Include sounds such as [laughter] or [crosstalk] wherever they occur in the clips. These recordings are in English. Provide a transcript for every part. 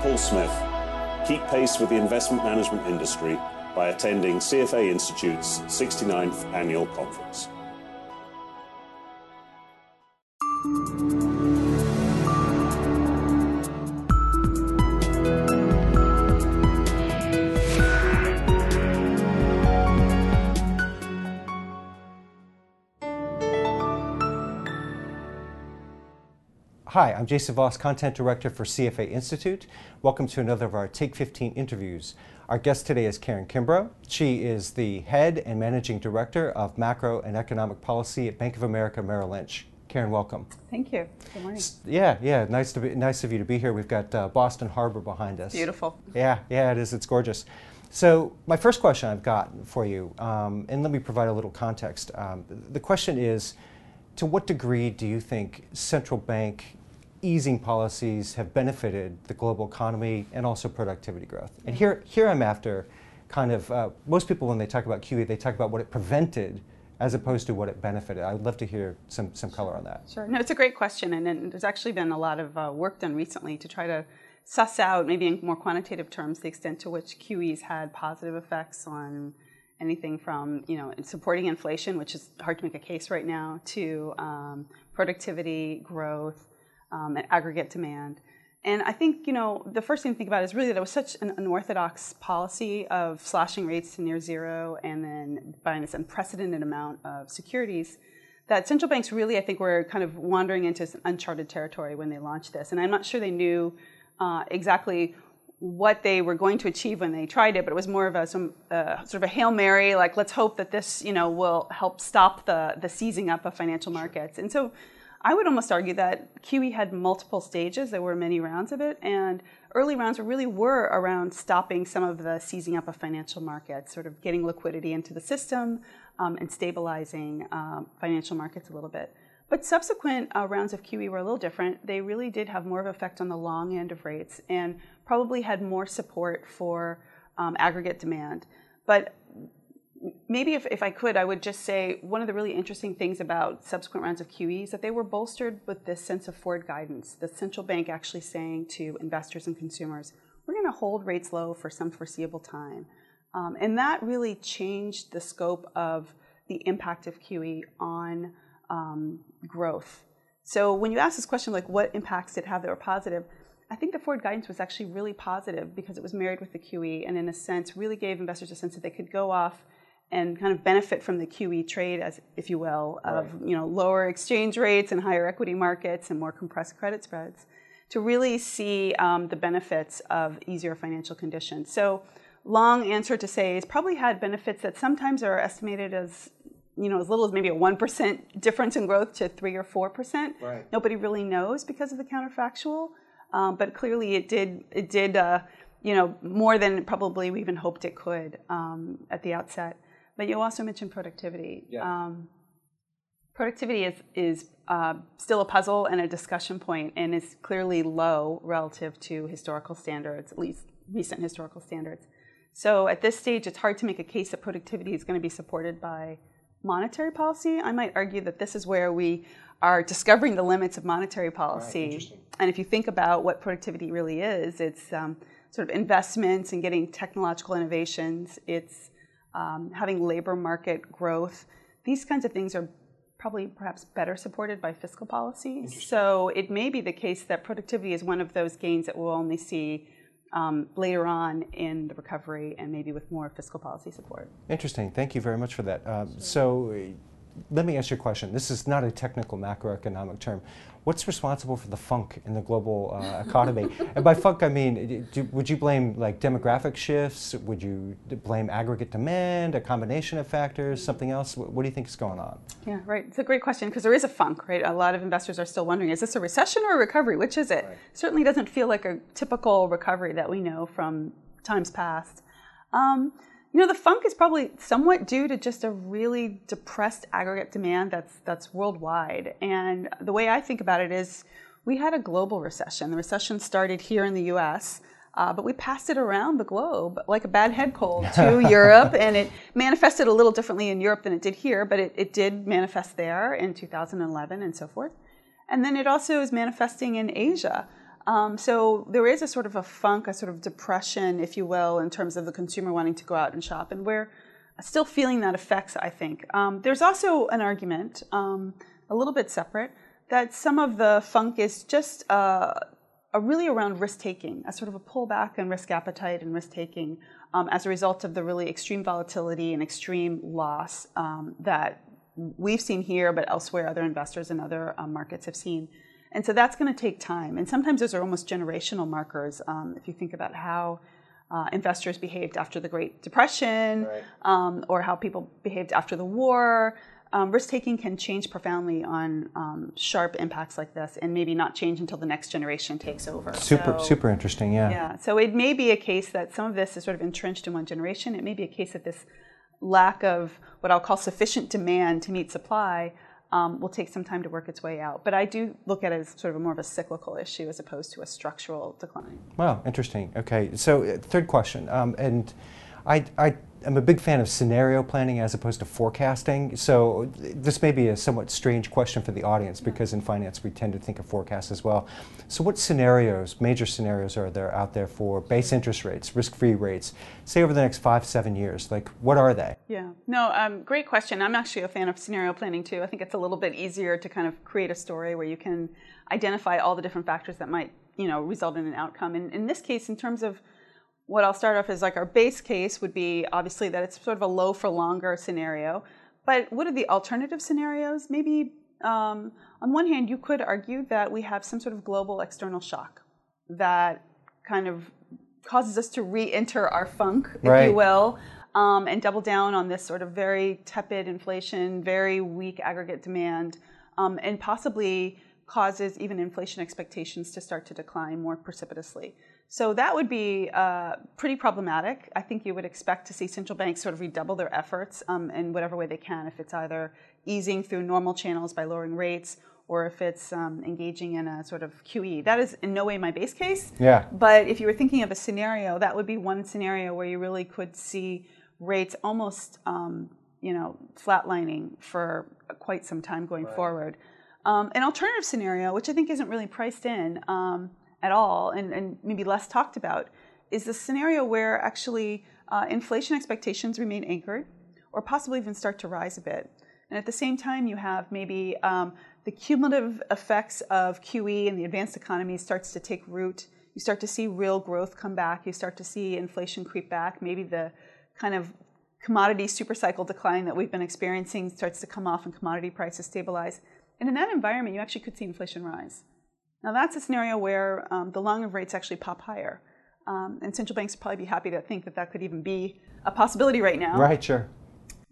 Paul Smith. Keep pace with the investment management industry by attending CFA Institute's 69th annual conference. Hi, I'm Jason Voss, Content Director for CFA Institute. Welcome to another of our Take 15 interviews. Our guest today is Karen Kimbrough. She is the Head and Managing Director of Macro and Economic Policy at Bank of America Merrill Lynch. Karen, welcome. Thank you. Good morning. Yeah, yeah, nice to be nice of you to be here. We've got uh, Boston Harbor behind us. Beautiful. Yeah, yeah, it is. It's gorgeous. So my first question I've got for you, um, and let me provide a little context. Um, the question is, to what degree do you think central bank easing policies have benefited the global economy and also productivity growth. And here, here I'm after kind of, uh, most people when they talk about QE, they talk about what it prevented as opposed to what it benefited. I would love to hear some, some color on that. Sure. No, it's a great question. And, and there's actually been a lot of uh, work done recently to try to suss out, maybe in more quantitative terms, the extent to which QE's had positive effects on anything from you know supporting inflation, which is hard to make a case right now, to um, productivity, growth, um, and aggregate demand. And I think you know the first thing to think about is really that it was such an unorthodox policy of slashing rates to near zero and then buying this unprecedented amount of securities that central banks really I think were kind of wandering into uncharted territory when they launched this. And I'm not sure they knew uh, exactly what they were going to achieve when they tried it, but it was more of a some, uh, sort of a hail mary, like let's hope that this you know will help stop the the seizing up of financial markets. And so I would almost argue that QE had multiple stages. There were many rounds of it, and early rounds really were around stopping some of the seizing up of financial markets, sort of getting liquidity into the system um, and stabilizing um, financial markets a little bit. But subsequent uh, rounds of QE were a little different. They really did have more of an effect on the long end of rates and probably had more support for um, aggregate demand. But maybe if, if I could, I would just say one of the really interesting things about subsequent rounds of QE is that they were bolstered with this sense of forward guidance. The central bank actually saying to investors and consumers, we're going to hold rates low for some foreseeable time. Um, and that really changed the scope of the impact of QE on um, growth. So when you ask this question, like what impacts did it have that were positive, I think the forward guidance was actually really positive because it was married with the QE and in a sense really gave investors a sense that they could go off and kind of benefit from the QE trade, as if you will, of right. you know lower exchange rates and higher equity markets and more compressed credit spreads, to really see um, the benefits of easier financial conditions. So, long answer to say, it's probably had benefits that sometimes are estimated as you know as little as maybe a one percent difference in growth to three or four percent. Right. Nobody really knows because of the counterfactual, um, but clearly it did it did. Uh, you know, more than probably we even hoped it could um, at the outset. But you also mentioned productivity. Yeah. Um, productivity is, is uh, still a puzzle and a discussion point and is clearly low relative to historical standards, at least recent historical standards. So at this stage, it's hard to make a case that productivity is going to be supported by monetary policy. I might argue that this is where we are discovering the limits of monetary policy. Right, and if you think about what productivity really is, it's um, sort of investments and getting technological innovations. It's um, having labor market growth. These kinds of things are probably perhaps better supported by fiscal policy. So it may be the case that productivity is one of those gains that we'll only see um, later on in the recovery and maybe with more fiscal policy support. Interesting. Thank you very much for that. Um, so let me ask you a question. This is not a technical macroeconomic term. What's responsible for the funk in the global uh, economy? [laughs] and by funk, I mean, do, would you blame like demographic shifts? Would you blame aggregate demand, a combination of factors, something else? What, what do you think is going on? Yeah, right. It's a great question because there is a funk, right? A lot of investors are still wondering, is this a recession or a recovery? Which is it? Right. Certainly doesn't feel like a typical recovery that we know from times past. Um, you know, the funk is probably somewhat due to just a really depressed aggregate demand that's that's worldwide. And the way I think about it is, we had a global recession. The recession started here in the U.S. Uh, but we passed it around the globe like a bad head cold [laughs] to Europe, and it manifested a little differently in Europe than it did here, but it, it did manifest there in 2011 and so forth. And then it also is manifesting in Asia. Um, so there is a sort of a funk, a sort of depression, if you will, in terms of the consumer wanting to go out and shop, and we're still feeling that effects. I think um, there's also an argument, um, a little bit separate, that some of the funk is just uh, really around risk taking, a sort of a pullback in risk appetite and risk taking um, as a result of the really extreme volatility and extreme loss um, that we've seen here, but elsewhere, other investors and other um, markets have seen. And so that's going to take time. And sometimes those are almost generational markers. Um, if you think about how uh, investors behaved after the Great Depression right. um, or how people behaved after the war, um, risk taking can change profoundly on um, sharp impacts like this and maybe not change until the next generation takes over. Super, so, super interesting, yeah. Yeah. So it may be a case that some of this is sort of entrenched in one generation. It may be a case that this lack of what I'll call sufficient demand to meet supply will take some time to work its way out. But I do look at it as sort of more of a cyclical issue as opposed to a structural decline. Wow, interesting. Okay, so uh, third question, um, and I, I I'm a big fan of scenario planning as opposed to forecasting. So this may be a somewhat strange question for the audience because in finance we tend to think of forecasts as well. So what scenarios, major scenarios are there out there for base interest rates, risk-free rates, say over the next five, seven years? Like what are they? Yeah, no, um, great question. I'm actually a fan of scenario planning too. I think it's a little bit easier to kind of create a story where you can identify all the different factors that might, you know, result in an outcome. And in this case, in terms of what I'll start off is like our base case would be obviously that it's sort of a low for longer scenario. But what are the alternative scenarios? Maybe um, on one hand, you could argue that we have some sort of global external shock that kind of causes us to re-enter our funk, if right. you will, um, and double down on this sort of very tepid inflation, very weak aggregate demand, um, and possibly causes even inflation expectations to start to decline more precipitously. So that would be uh, pretty problematic. I think you would expect to see central banks sort of redouble their efforts um, in whatever way they can, if it's either easing through normal channels by lowering rates or if it's um, engaging in a sort of QE. That is in no way my base case. Yeah. But if you were thinking of a scenario, that would be one scenario where you really could see rates almost, um, you know, flatlining for quite some time going right. forward. Um, an alternative scenario, which I think isn't really priced in, um, at all and, and maybe less talked about is the scenario where actually uh, inflation expectations remain anchored or possibly even start to rise a bit. And at the same time, you have maybe um, the cumulative effects of QE and the advanced economy starts to take root. You start to see real growth come back. You start to see inflation creep back. Maybe the kind of commodity supercycle decline that we've been experiencing starts to come off and commodity prices stabilize. And in that environment, you actually could see inflation rise. Now that's a scenario where um, the long of rates actually pop higher. Um, and central banks would probably be happy to think that that could even be a possibility right now. Right, sure.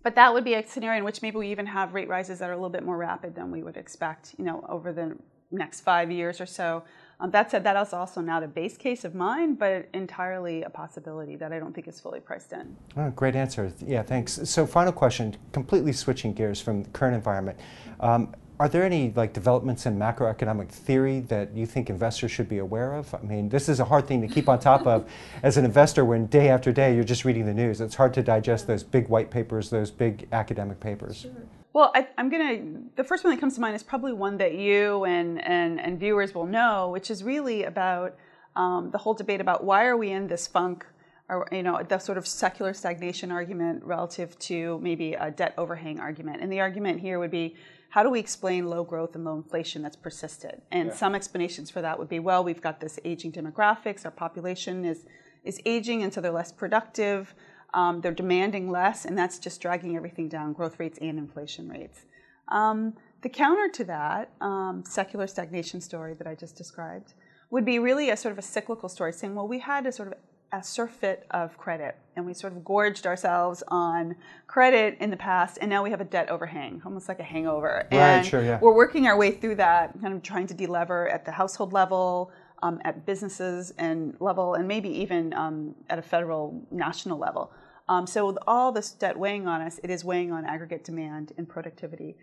But that would be a scenario in which maybe we even have rate rises that are a little bit more rapid than we would expect, you know, over the next five years or so. Um, that said, that is also not a base case of mine, but entirely a possibility that I don't think is fully priced in. Oh, great answer. Yeah, thanks. So, final question, completely switching gears from the current environment. Um, are there any like developments in macroeconomic theory that you think investors should be aware of? I mean, this is a hard thing to keep on top of [laughs] as an investor when day after day you're just reading the news. It's hard to digest those big white papers, those big academic papers. Sure. Well, I, am gonna. The first one that comes to mind is probably one that you and and, and viewers will know, which is really about um, the whole debate about why are we in this funk or you know the sort of secular stagnation argument relative to maybe a debt overhang argument and the argument here would be how do we explain low growth and low inflation that's persisted? And yeah. some explanations for that would be, well, we've got this aging demographics, our population is, is aging, and so they're less productive, um, they're demanding less, and that's just dragging everything down, growth rates and inflation rates. Um, the counter to that um, secular stagnation story that I just described would be really a sort of a cyclical story, saying, well, we had a sort of a surfeit of credit, and we sort of gorged ourselves on credit in the past, and now we have a debt overhang, almost like a hangover. Right, and sure, yeah. We're working our way through that, kind of trying to delever at the household level, um, at businesses and level, and maybe even um, at a federal national level. Um, so with all this debt weighing on us, it is weighing on aggregate demand and productivity.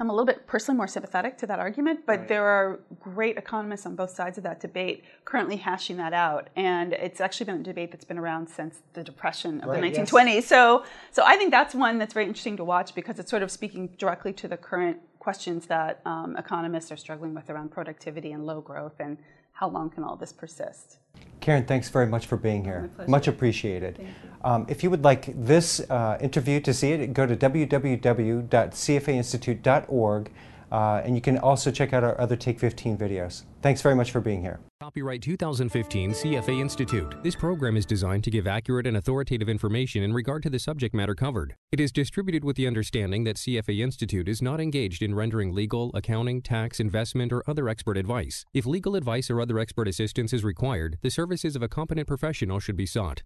I'm a little bit personally more sympathetic to that argument, but right. there are great economists on both sides of that debate currently hashing that out. And it's actually been a debate that's been around since the Depression of right, the 1920s. Yes. So, so I think that's one that's very interesting to watch because it's sort of speaking directly to the current questions that um, economists are struggling with around productivity and low growth and how long can all this persist. Karen, thanks very much for being here. Much appreciated. Um, if you would like this uh, interview to see it, go to www.cfainstitute.org. Uh, and you can also check out our other Take 15 videos. Thanks very much for being here. Copyright 2015 CFA Institute. This program is designed to give accurate and authoritative information in regard to the subject matter covered. It is distributed with the understanding that CFA Institute is not engaged in rendering legal, accounting, tax, investment, or other expert advice. If legal advice or other expert assistance is required, the services of a competent professional should be sought.